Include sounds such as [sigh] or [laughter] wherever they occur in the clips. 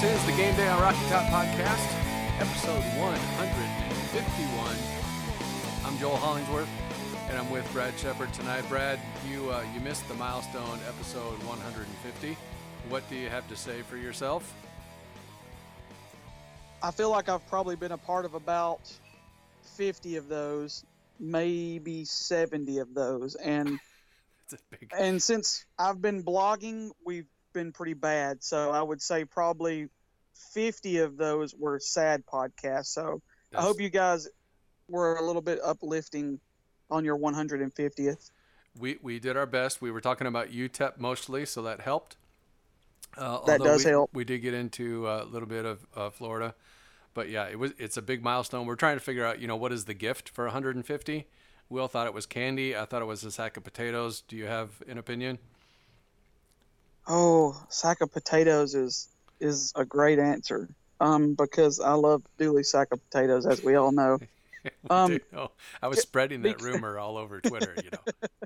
This is the Game Day on Rocky Top podcast, episode 151. I'm Joel Hollingsworth, and I'm with Brad Shepard tonight. Brad, you uh, you missed the milestone episode 150. What do you have to say for yourself? I feel like I've probably been a part of about 50 of those, maybe 70 of those, and [laughs] It's a big. and since I've been blogging, we've been pretty bad. So I would say probably 50 of those were sad podcasts. So I hope you guys were a little bit uplifting on your 150th. we we did our best. We were talking about UTEP mostly, so that helped. Uh, That does we, help. We did get into a little bit of uh, Florida, but yeah, it was it's a big milestone. We're trying to figure out, you know, what is the gift for 150. Will thought it was candy. I thought it was a sack of potatoes. Do you have an opinion? Oh, sack of potatoes is is a great answer. Um, because I love Dooley sack of potatoes, as we all know. [laughs] Um, know. I was spreading that rumor all over Twitter. You know, [laughs]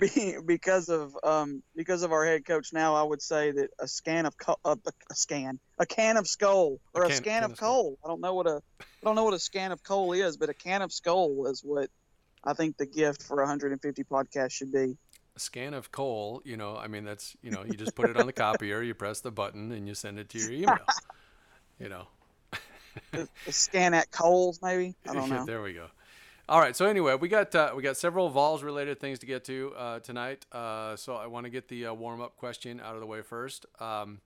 [laughs] because of um because of our head coach now i would say that a scan of co- uh, a scan a can of skull or A a, can- scan of coal i don't know what a i don't know what a scan of coal is but a can of skull is what i think the gift for 150 podcasts should be a scan of coal. You know, I mean, that's you know, you just put it on the copier, you press the button, and you send it to your email. [laughs] You know. a scan at coals maybe i don't [laughs] know there we go. All right. So anyway, we got uh, we got several Vols related things to get to uh, tonight. Uh, so I want to get the uh, warm up question out of the way first. Um,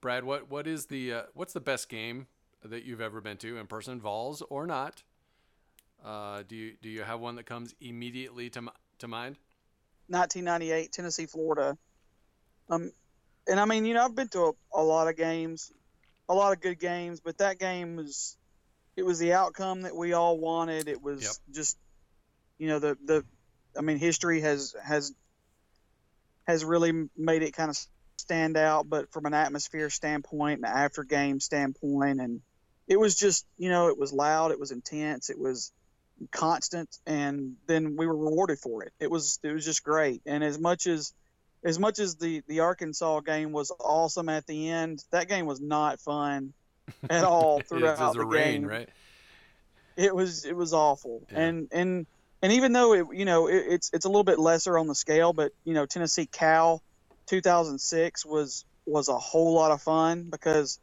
Brad, what what is the uh, what's the best game that you've ever been to in person, Vols or not? Uh, do you do you have one that comes immediately to to mind? 1998 tennessee florida um and i mean you know i've been to a, a lot of games a lot of good games but that game was it was the outcome that we all wanted it was Yep. just you know the the i mean history has has has really made it kind of stand out but from an atmosphere standpoint and after game standpoint and it was just you know it was loud it was intense it was constant and then we were rewarded for it it was it was just great and as much as as much as the the arkansas game was awesome at the end that game was not fun [laughs] at all throughout it was the the rain, game right? it was it was awful Yeah. and and and even though it you know it, it's it's a little bit lesser on the scale but you know tennessee cal 2006 was was a whole lot of fun because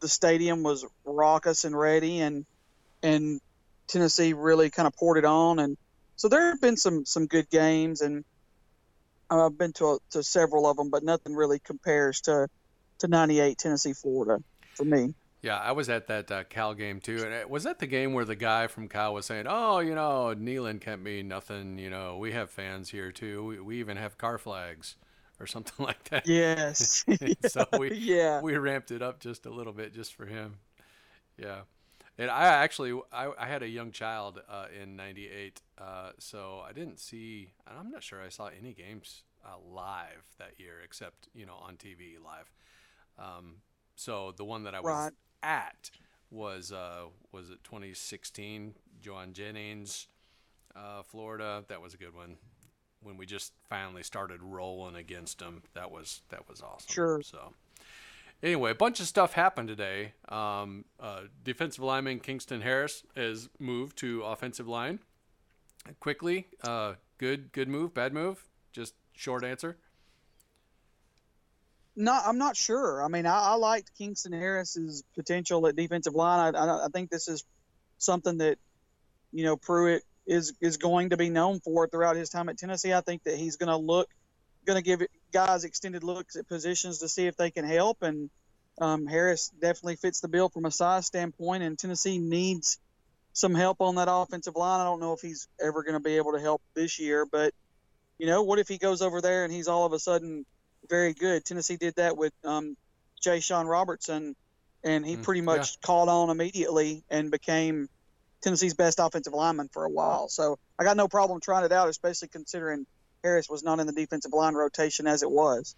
the stadium was raucous and ready and and tennessee really kind of poured it on and so there have been some some good games and i've been to to several of them but nothing really compares to to 98 tennessee florida for me Yeah, I was at that uh, Cal game too, and it, was that the game where the guy from Cal was saying, "Oh, you know, Neyland can't be nothing. You know, we have fans here too. We, we even have car flags, or something [laughs] like that." yes [laughs] so we [laughs] yeah we ramped it up just a little bit just for him. Yeah, and I actually I, I had a young child uh, in '98, uh, so I didn't see. I'm not sure I saw any games uh, live that year except you know on TV live. Um, so the one that I was at was uh, was it 2016 Jauan Jennings, uh, Florida. That was a good one. When we just finally started rolling against them, that was that was awesome. Sure. So anyway, a bunch of stuff happened today. Um, uh, defensive lineman Kingston Harris has moved to offensive line quickly. Uh, good good move, bad move. Just short answer. No, I'm not sure. I mean, I, I liked Kingston Harris's potential at defensive line. I, I, I think this is something that you know Pruitt is is going to be known for throughout his time at Tennessee. I think that he's going to look, going to give it- guys extended looks at positions to see if they can help. And um, Harris definitely fits the bill from a size standpoint. And Tennessee needs some help on that offensive line. I don't know if he's ever going to be able to help this year, but you know, what if he goes over there and he's all of a sudden very good. Tennessee did that with um, Jashon Robertson, and he Mm, pretty much caught on immediately and became Tennessee's best offensive lineman for a while. So I got no problem trying it out, especially considering Harris was not in the defensive line rotation as it was.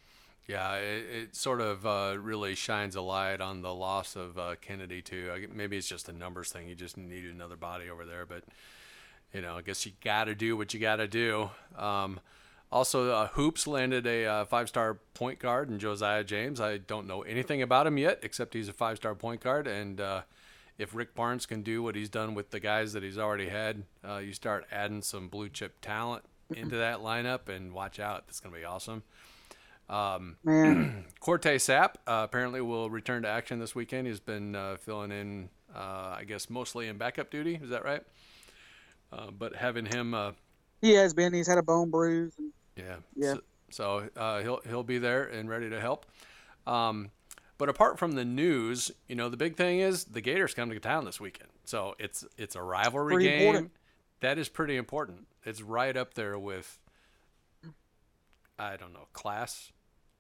Yeah, it, it sort of uh, really shines a light on the loss of uh, Kennedy too. I, maybe it's just a numbers thing. You just needed another body over there, but you know, I guess you got to do what you got to do. Um, Also, uh, Hoops landed a uh, five-star point guard in Josiah James. I don't know anything about him yet, except he's a five-star point guard. And uh, if Rick Barnes can do what he's done with the guys that he's already had, uh, you start adding some blue chip talent into that lineup, and watch out, it's going to be awesome. Um, [clears throat] [clears throat] Quart'e Sapp uh, apparently will return to action this weekend. He's been uh, filling in, uh, I guess, mostly in backup duty. Is that right? Uh, but having him, uh, he has been. He's had a bone bruise. And, yeah, Yeah. So, so uh, he'll he'll be there and ready to help. Um, but apart from the news, you know, the big thing is the Gators come to town this weekend. So it's it's a rivalry game. important. That is pretty important. It's right up there with, I don't know, class,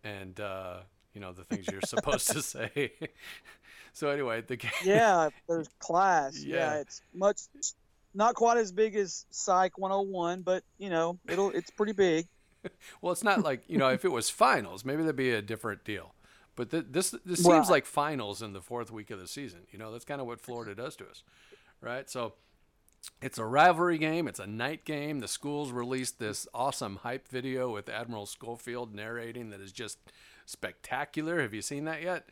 and uh, you know the things you're supposed to [laughs] say. [laughs] so anyway, the game. yeah, there's class. Yeah. Yeah. it's much not quite as big as Psych 101, but you know, it'll it's pretty big. [laughs] Well, it's not like you know if it was finals, maybe that'd be a different deal. But th- this this seems Right. like finals in the fourth week of the season. You know that's kind of what Florida does to us, right? So it's a rivalry game. It's a night game. The schools released this awesome hype video with Admiral Schofield narrating that is just spectacular. Have you seen that yet?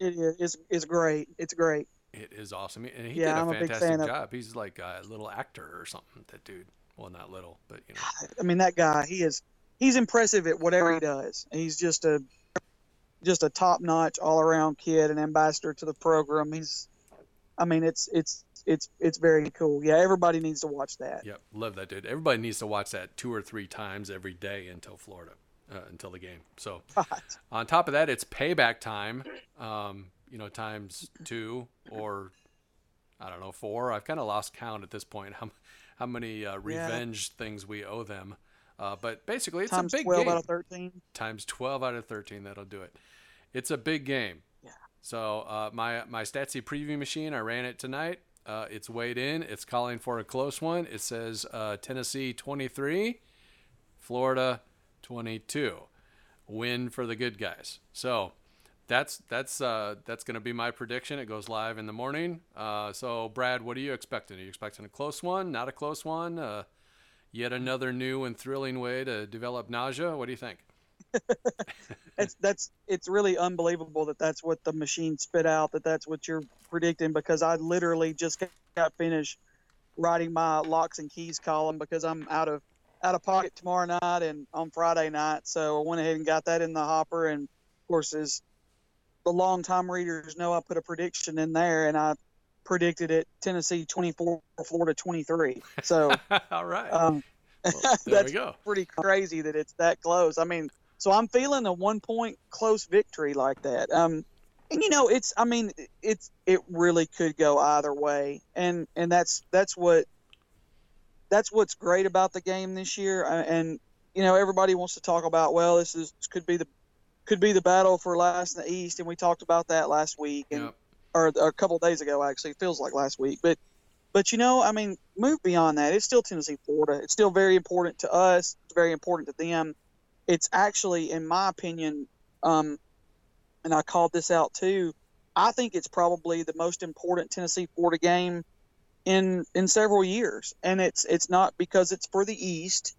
It is it's, it's great. It's great. It is awesome, and he Yeah, did I'm a a big fantastic of- job. He's like a little actor or something. That dude. Well, not little, but you know. I mean, that guy, he is he's impressive at whatever he does. He's just a just a top notch all around kid, an ambassador to the program. He's, I mean, it's it's it's it's very cool. Yeah, everybody needs to watch that. Yep, love that dude. Everybody needs to watch that two or three times every day until Florida, uh, until the game. So on top of that, it's payback time. Um, you know, times two or I don't know four. I've kind of lost count at this point. [laughs] How how many uh, revenge things we owe them? Uh, but basically, it's Times a big twelve game. out of thirteen. times 12 out of 13 that'll do it it's a big game Yeah. so uh, my my statsy preview machine i ran it tonight uh, it's weighed in it's calling for a close one it says uh, tennessee 23 florida 22 win for the good guys so that's that's uh, that's going to be my prediction. It goes live in the morning. Uh, so, Brad, what are you expecting? Are you expecting a close one? Not a close one? Uh, yet another new and thrilling way to develop nausea? What do you think? [laughs] It's that's it's really unbelievable that that's what the machine spit out. That that's what you're predicting because I literally just got finished writing my locks and keys column because I'm out of out of pocket tomorrow night and on Friday night. So I went ahead and got that in the hopper. And of course, as the long time readers know, I put a prediction in there and I predicted it Tennessee 24, Florida 23. So [laughs] All right. um, Well, [laughs] there that's we go. pretty crazy that it's that close. I mean, so I'm feeling a one point close victory like that. Um, and you know, it's I mean, it's it really could go either way, and and that's that's what that's what's great about the game this year. Uh, And you know, everybody wants to talk about well, this is this could be the could be the battle for last in the East, and we talked about that last week and Yep. or, or a couple days ago actually. It feels like last week, but but you know, I mean, move beyond that. It's still Tennessee, Florida. It's still very important to us. It's very important to them. It's actually, in my opinion, um, and I called this out too. I think it's probably the most important Tennessee Florida game in in several years, and it's it's not because it's for the East,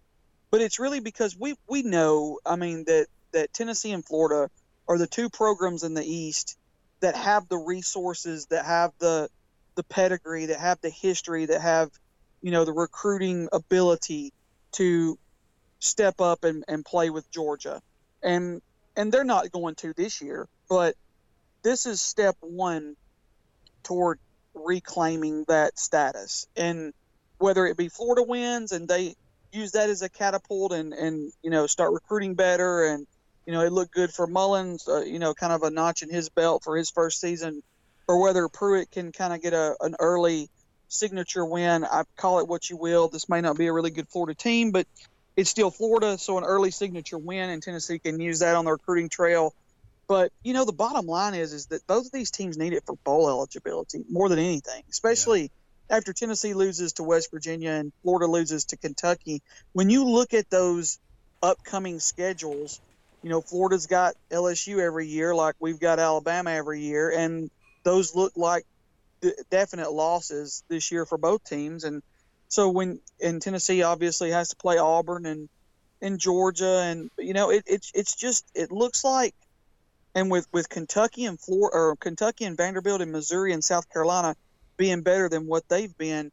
but it's really because we we know. I mean that that Tennessee and Florida are the two programs in the East that have the resources, that have the the pedigree, that have the history, that have you know the recruiting ability to step up and, and play with Georgia. And and they're not going to this year, but this is step one toward reclaiming that status. And whether it be Florida wins and they use that as a catapult and, and you know start recruiting better and you know it looked good for Mullins, uh, you know kind of a notch in his belt for his first season, or whether Pruitt can kind of get a an early signature win. I call it what you will. This may not be a really good Florida team, but it's still Florida, so an early signature win, and Tennessee can use that on the recruiting trail. But you know, the bottom line is is that both of these teams need it for bowl eligibility more than anything, especially after Tennessee loses to West Virginia and Florida loses to Kentucky. When you look at those upcoming schedules, you know, Florida's got LSU every year, like we've got Alabama every year, and those look like definite losses this year for both teams. And so when and Tennessee obviously has to play Auburn and in Georgia, and you know it, it it's just it looks like, and with with Kentucky and Florida or Kentucky and Vanderbilt and Missouri and South Carolina being better than what they've been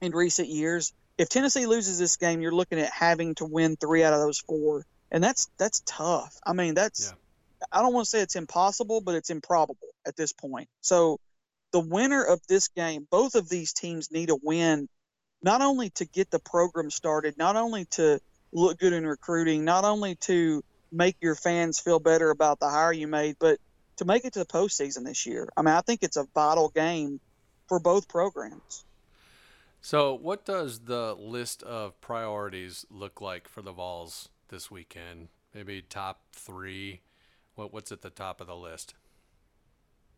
in recent years. If Tennessee loses this game, you're looking at having to win three out of those four, and that's that's tough. I mean, that's yeah. I don't want to say it's impossible, but it's improbable at this point. So the winner of this game, both of these teams need a win, not only to get the program started, not only to look good in recruiting, not only to make your fans feel better about the hire you made, but to make it to the postseason this year. I mean, I think it's a vital game for both programs. So, what does the list of priorities look like for the Vols this weekend? Maybe top three. What what's at the top of the list?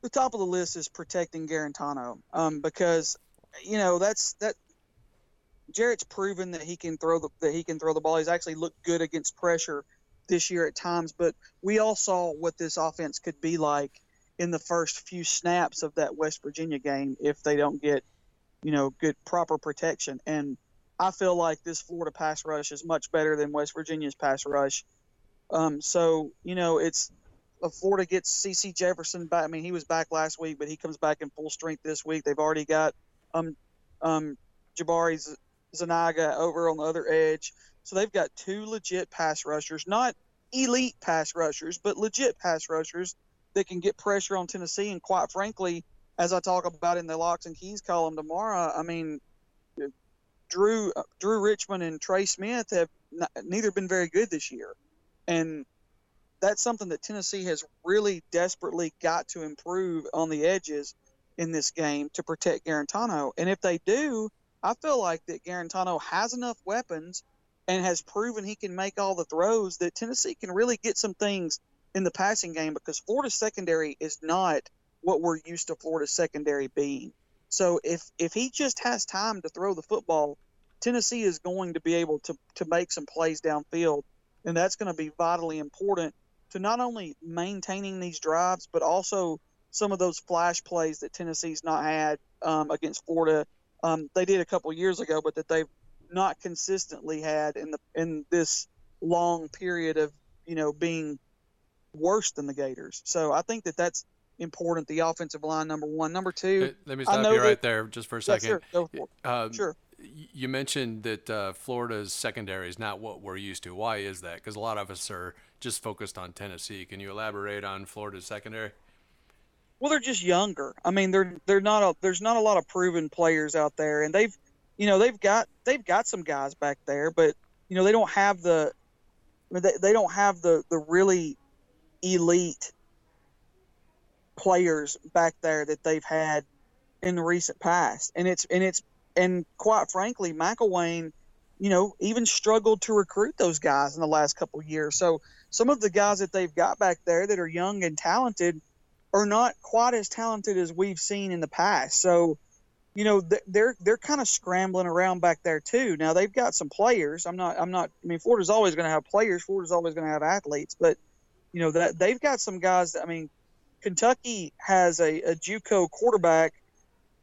The top of the list is protecting Guarantano um, because you know that's that Jarrett's proven that he can throw the that he can throw the ball. He's actually looked good against pressure this year at times, but we all saw what this offense could be like in the first few snaps of that West Virginia game if they don't get, you know, good proper protection. And I feel like this Florida pass rush is much better than West Virginia's pass rush. Um, so you know, it's uh, Florida gets CeCe Jefferson back. I mean, he was back last week, but he comes back in full strength this week. They've already got um, um, Jabari Zuniga over on the other edge. So they've got two legit pass rushers, not elite pass rushers, but legit pass rushers that can get pressure on Tennessee. And quite frankly, as I talk about in the locks and keys column tomorrow, I mean, Drew Drew Richmond and Trey Smith have not, neither been very good this year, and that's something that Tennessee has really desperately got to improve on the edges in this game to protect Guarantano. And if they do, I feel like that Guarantano has enough weapons and has proven he can make all the throws that Tennessee can really get some things in the passing game because Florida secondary is not what we're used to Florida secondary being. So if if he just has time to throw the football, Tennessee is going to be able to to make some plays downfield, and that's going to be vitally important to not only maintaining these drives but also some of those flash plays that Tennessee's not had um, against Florida um, they did a couple years ago, but that they've not consistently had in the in this long period of you know being worse than the Gators. So I think that that's important. The offensive line, number one, number two. Let me stop you right that, there just for a second. Yeah, sure, go for um, sure. You mentioned that uh, Florida's secondary is not what we're used to. Why is that? Because a lot of us are just focused on Tennessee. Can you elaborate on Florida's secondary? Well, they're just younger. I mean, they're they're not a, there's not a lot of proven players out there, and they've, you know, they've got they've got some guys back there, but you know they don't have the, they, they don't have the the really elite players back there that they've had in the recent past, and it's and it's and quite frankly, McElwain, you know, even struggled to recruit those guys in the last couple years. So some of the guys that they've got back there that are young and talented are not quite as talented as we've seen in the past. So, you know, they're they're kind of scrambling around back there too. Now they've got some players. I'm not I'm not. I mean, Florida's always going to have players. Florida's always going to have athletes, but you know that they've got some guys. That, I mean, Kentucky has a, a JUCO quarterback,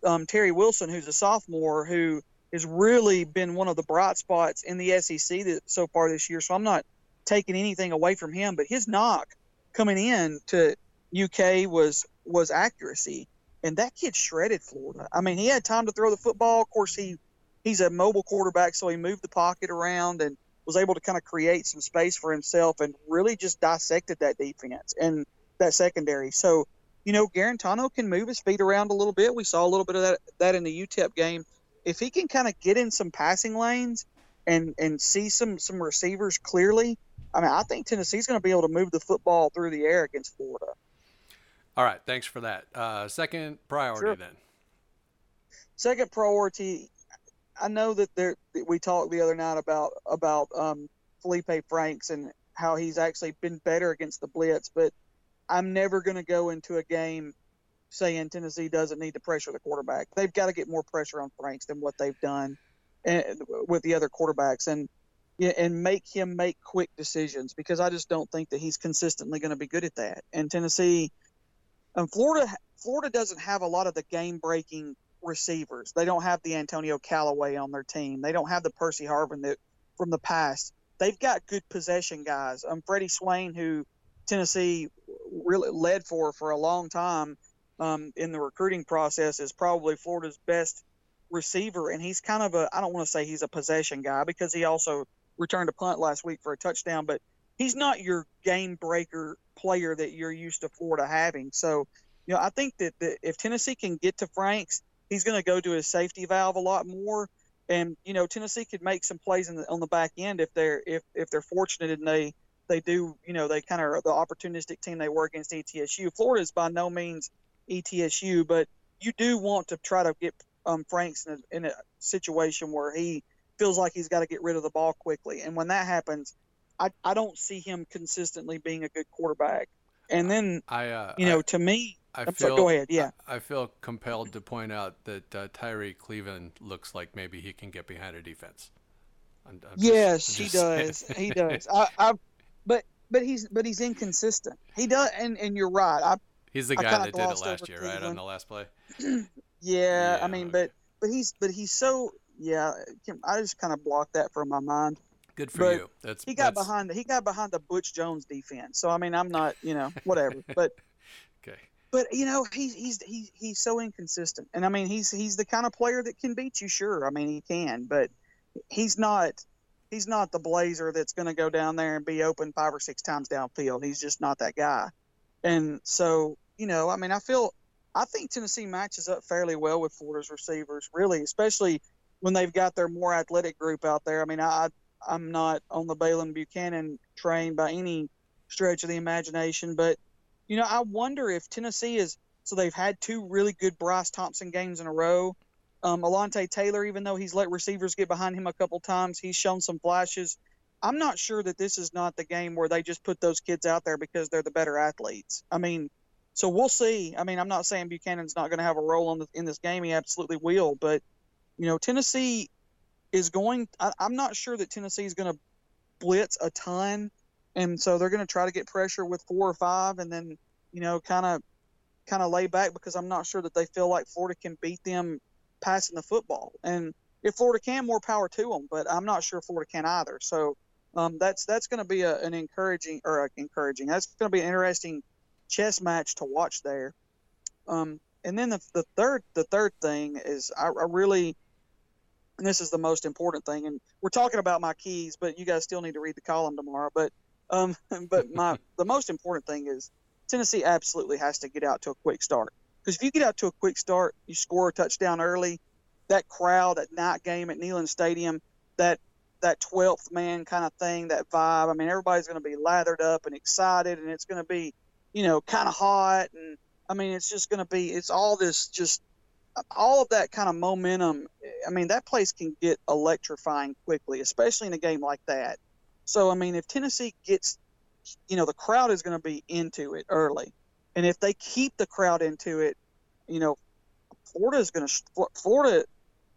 um, Terry Wilson, who's a sophomore, who has really been one of the bright spots in the SEC that, so far this year. So I'm not taking anything away from him, but his knock coming in to UK was was accuracy, and that kid shredded Florida. I mean, he had time to throw the football. Of course, he he's a mobile quarterback, so he moved the pocket around and was able to kind of create some space for himself and really just dissected that defense and that secondary. So, you know, Guarantano can move his feet around a little bit. We saw a little bit of that that in the UTEP game. If he can kind of get in some passing lanes and and see some some receivers clearly, I mean, I think Tennessee's going to be able to move the football through the air against Florida. All right, thanks for that. Uh, second priority sure. then. Second priority, I know that there we talked the other night about about um, Feleipe Franks and how he's actually been better against the blitz, but I'm never going to go into a game saying Tennessee doesn't need to pressure the quarterback. They've got to get more pressure on Franks than what they've done eh, with the other quarterbacks and and make him make quick decisions because I just don't think that he's consistently going to be good at that. And Tennessee – and Florida, Florida doesn't have a lot of the game-breaking receivers. They don't have the Antonio Callaway on their team. They don't have the Percy Harvin that from the past. they've got good possession guys. Um, Freddie Swain, who Tennessee really led for for a long time um, in the recruiting process, is probably Florida's best receiver, and he's kind of a I don't want to say he's a possession guy because he also returned a punt last week for a touchdown, but he's not your game breaker player that you're used to Florida having. So, you know, I think that, if Tennessee can get to Franks, he's going to go to his safety valve a lot more. And you know, Tennessee could make some plays the, on the back end if they're if if they're fortunate and they they do you know they kind of the opportunistic team they were against ETSU. Florida is by no means ETSU, but you do want to try to get um, Franks in a, in a situation where he feels like he's got to get rid of the ball quickly. And when that happens, I, I don't see him consistently being a good quarterback. And then, I, uh, you know, I, to me, I I'm feel, sorry, go ahead. Yeah. I, I feel compelled to point out that uh, Tyree Cleveland looks like maybe he can get behind a defense. I'm, I'm yes, just, he just does. he [laughs] does. I, I, but but he's but he's inconsistent. He does, and and you're right. I He's the guy that did it last year, right? On the last play. yeah, [clears throat] Yeah, I mean, okay. but but he's but he's so yeah. I just kind of blocked that from my mind. Good for But you. That's He got that's, behind he got behind the Butch Jones defense. So I mean, I'm not you know whatever, [laughs] but. Okay. But you know he's he's he's he's so inconsistent, and I mean he's he's the kind of player that can beat you. Sure, I mean he can, but he's not he's not the blazer that's going to go down there and be open five or six times downfield. He's just not that guy. And so you know, I mean, I feel I think Tennessee matches up fairly well with Florida's receivers, really, especially when they've got their more athletic group out there. I mean, I I'm not on the Baylen Buchanan train by any stretch of the imagination, but you know, I wonder if Tennessee is so they've had two really good Bryce Thompson games in a row. Um, Alontae Taylor, even though he's let receivers get behind him a couple times, he's shown some flashes. I'm not sure that this is not the game where they just put those kids out there because they're the better athletes. I mean, so we'll see. I mean, I'm not saying Buchanan's not going to have a role in, the, in this game. He absolutely will. But, you know, Tennessee is going, I, I'm not sure that Tennessee is going to blitz a ton. And so they're going to try to get pressure with four or five and then, you know, kind of kind of lay back because I'm not sure that they feel like Florida can beat them passing the football. And if Florida can, more power to them. But I'm not sure Florida can either. So um, that's that's going to be a, an encouraging or a, encouraging. That's going to be an interesting chess match to watch there. Um, and then the, the third the third thing is I, I really and this is the most important thing and we're talking about my keys but you guys still need to read the column tomorrow but um [laughs] but my [laughs] the most important thing is Tennessee absolutely has to get out to a quick start because if you get out to a quick start you score a touchdown early that crowd at night game at Neyland Stadium that that 12th man kind of thing that vibe I mean everybody's going to be lathered up and excited and it's going to be you know kind of hot and I mean, it's just going to be, it's all this just, all of that kind of momentum. I mean, that place can get electrifying quickly, especially in a game like that. So, I mean, if Tennessee gets, you know, the crowd is going to be into it early. And if they keep the crowd into it, you know, Florida is going to, Florida,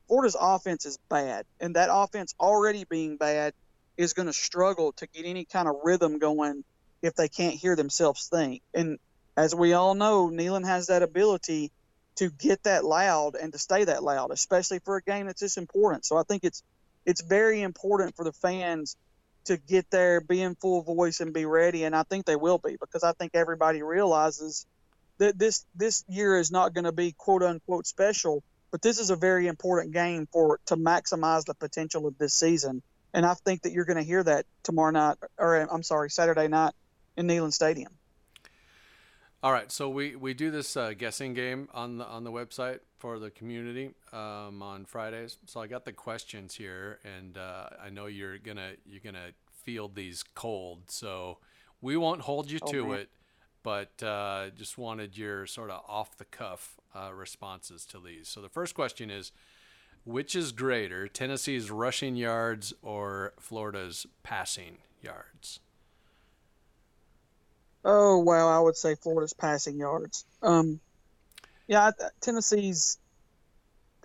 Florida's offense is bad. And that offense already being bad is going to struggle to get any kind of rhythm going if they can't hear themselves think. And, as we all know, Neyland has that ability to get that loud and to stay that loud, especially for a game that's this important. So I think it's it's very important for the fans to get there, be in full voice, and be ready. And I think they will be because I think everybody realizes that this this year is not going to be quote unquote special, but this is a very important game for to maximize the potential of this season. And I think that you're going to hear that tomorrow night, or I'm sorry, Saturday night in Neyland Stadium. All right, so we, we do this uh, guessing game on the on the website for the community um, on Fridays. So I got the questions here, and uh, I know you're gonna you're gonna field these cold. So we won't hold you to it, but uh, just wanted your sort of off the cuff uh, responses to these. So the first question is, which is greater, Tennessee's rushing yards or Florida's passing yards? Oh well, I would say Florida's passing yards. Um, yeah, Tennessee's.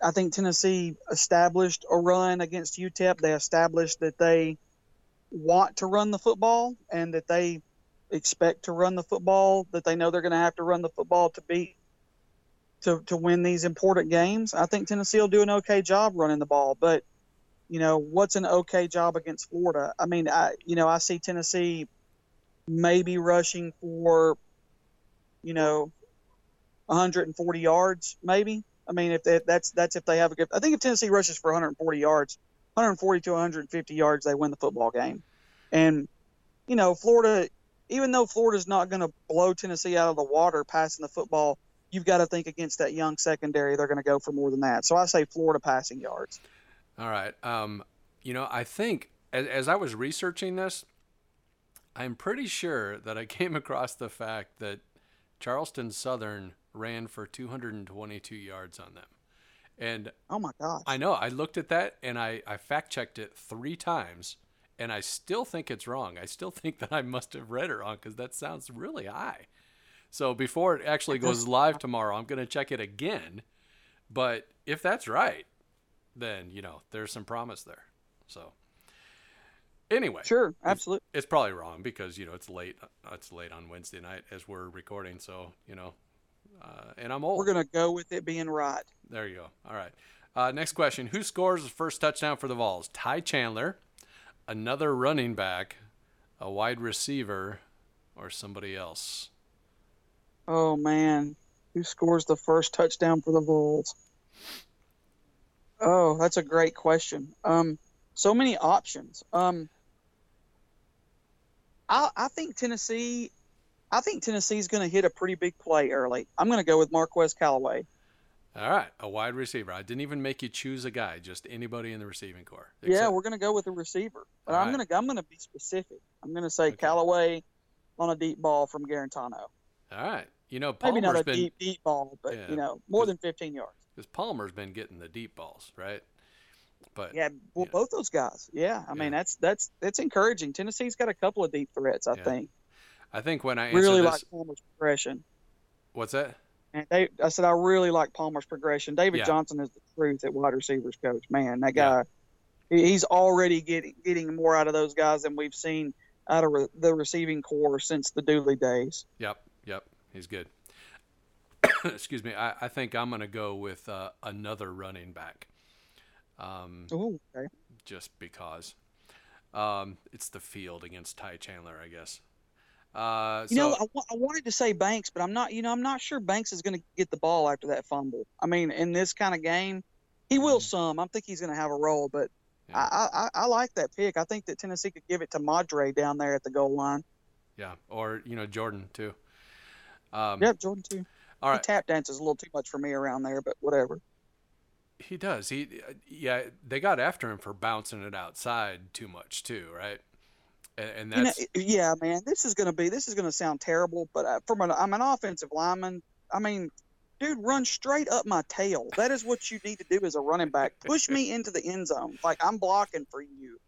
I think Tennessee established a run against UTEP. They established that they want to run the football and that they expect to run the football. That they know they're going to have to run the football to beat to to win these important games. I think Tennessee will do an okay job running the ball, but you know, what's an okay job against Florida? I mean, I you know I see Tennessee maybe rushing for, you know, 140 yards, maybe. I mean, if that, that's that's if they have a good. I think if Tennessee rushes for 140 yards, 140 to 150 yards, they win the football game. And you know, Florida, even though Florida's not going to blow Tennessee out of the water passing the football, you've got to think against that young secondary, they're going to go for more than that. So I say Florida passing yards. All right. Um, you know, I think as, as I was researching this, I'm pretty sure that I [laughs] came across the fact that Charleston Southern ran for 222 yards on them. And oh my gosh. I know. I looked at that and I, I fact checked it three times and I still think it's wrong. I still [laughs] think that I must have read it wrong because that sounds really high. So before it actually goes live tomorrow, I'm going to check it again. But if that's right, then, you know, there's some promise there. So anyway, sure, absolutely. It's, it's, probably wrong because, you know, it's late. It's late on Wednesday night as we're recording. So, you know, uh, and I'm old. We're going to go with it being right. There you go. All right. Uh, next question. Who scores the first touchdown for the Vols? Ty Chandler, another running back, a wide receiver, or somebody else? Oh man, who scores the first touchdown for the Vols? Oh, that's a great question. Um, so many options. Um, I, I think Tennessee. I think Tennessee's going to hit a pretty big play early. I'm going to go with Marquez Callaway. All right, a wide receiver. I didn't even make you choose a guy, just anybody in the receiving corps. Except... Yeah, we're going to go with a receiver. But All I'm right. going to I'm going to be specific. I'm going to say okay. Callaway on a deep ball from Guarantano. All right. You know, Palmer's maybe not a been, deep deep ball, but yeah, you know, more than 15 yards. Because Palmer's been getting the deep balls, right? But yeah, well, both those guys. Yeah, I yeah. mean that's that's that's encouraging. Tennessee's got a couple of deep threats, I yeah. think. I think when I really this, like Palmer's progression. What's that? And they, I said I really like Palmer's progression. David yeah. Johnson is the truth at wide receivers coach. Man, that guy, he's already getting getting more out of those guys than we've seen out of re- the receiving corps since the Dooley days. Yep, yep, he's good. [coughs] Excuse me. I, I think I'm going to go with uh, another running back. Um, Ooh, okay. Just because. Um, it's the field against Ty Chandler, I guess. Uh, you so, know, I, w- I wanted to say Banks, but I'm not. You know, I'm not sure Banks is going to get the ball after that fumble. I mean, in this kind of game, he will mm-hmm. some. I think he's going to have a role, but yeah. I, I, I like that pick. I think that Tennessee could give it to Madre down there at the goal line. Yeah, or you know Jordan too. Um, yep, Jordan too. All right. He tap dances a little too much for me around there, but whatever. He does. He yeah. They got after him for bouncing it outside too much too, right? and, and that's you know, yeah, man. This is gonna be this is gonna sound terrible, but uh, from an I'm an offensive lineman. I mean, dude, run straight up my tail. That is what you need to do as a running back. Push me into the end zone, like I'm blocking for you.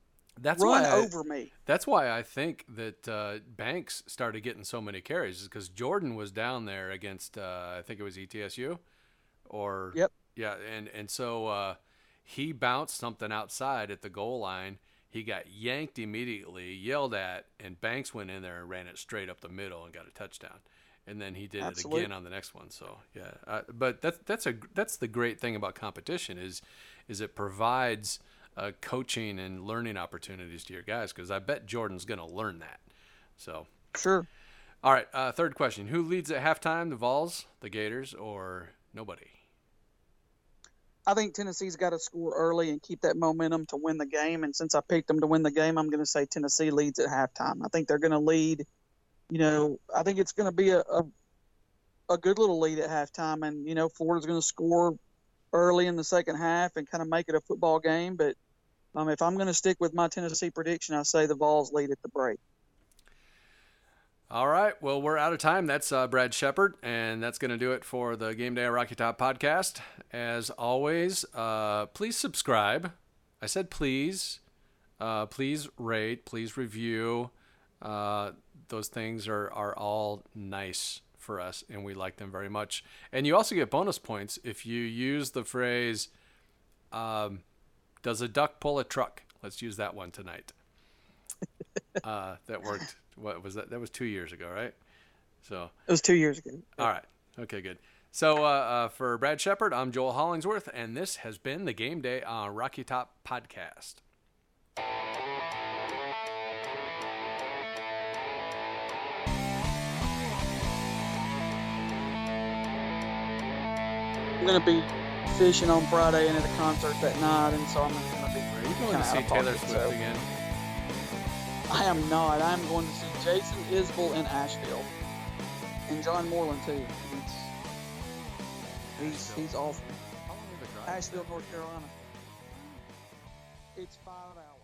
That's run why I, over me. That's why I think that uh, Banks started getting so many carries, is because Jordan was down there against uh, I think it was ETSU, or yep, yeah, and and so uh, he bounced something outside at the goal line he got yanked immediately, yelled at, and Banks went in there and ran it straight up the middle and got a touchdown. And then he did Absolutely. it again on the next one. So yeah, uh, but that's that's a that's the great thing about competition is is it provides uh, coaching and learning opportunities to your guys because I bet Jordan's going to learn that. So sure. All right, uh, third question: Who leads at halftime? The Vols, the Gators, or nobody? I think Tennessee's got to score early and keep that momentum to win the game. And since I picked them to win the game, I'm going to say Tennessee leads at halftime. I think they're going to lead. You know, I think it's going to be a, a, a good little lead at halftime, and you know, Florida's going to score early in the second half and kind of make it a football game. But um, if I'm going to stick with my Tennessee prediction, I say the Vols lead at the break. All right. Well, we're out of time. That's uh, Brad Shepard, and that's going to do it for the Game Day Rocky Top podcast. As always, uh, please subscribe. I said please. Uh, please rate. Please review. Uh, those things are, are all nice for us, and we like them very much. And you also get bonus points if you use the phrase, um, Does a duck pull a truck? Let's use that one tonight. Uh, that worked what was that? That was two years ago, right? So it was two years ago. All right. Okay, good. So uh, uh, for Brad Shepard, I'm Joel Hollingsworth, and this has been the Game Day on Rocky Top Podcast. I'm gonna be fishing on Friday and at a concert that night, and so I'm gonna be. Are you going to see Taylor pocket, Swift so- again? I am not. I'm going to see Jason Isbell in Asheville, and John Moreland too. He's he's, he's awesome. How long of a drive? Asheville, North Carolina. It's five hours.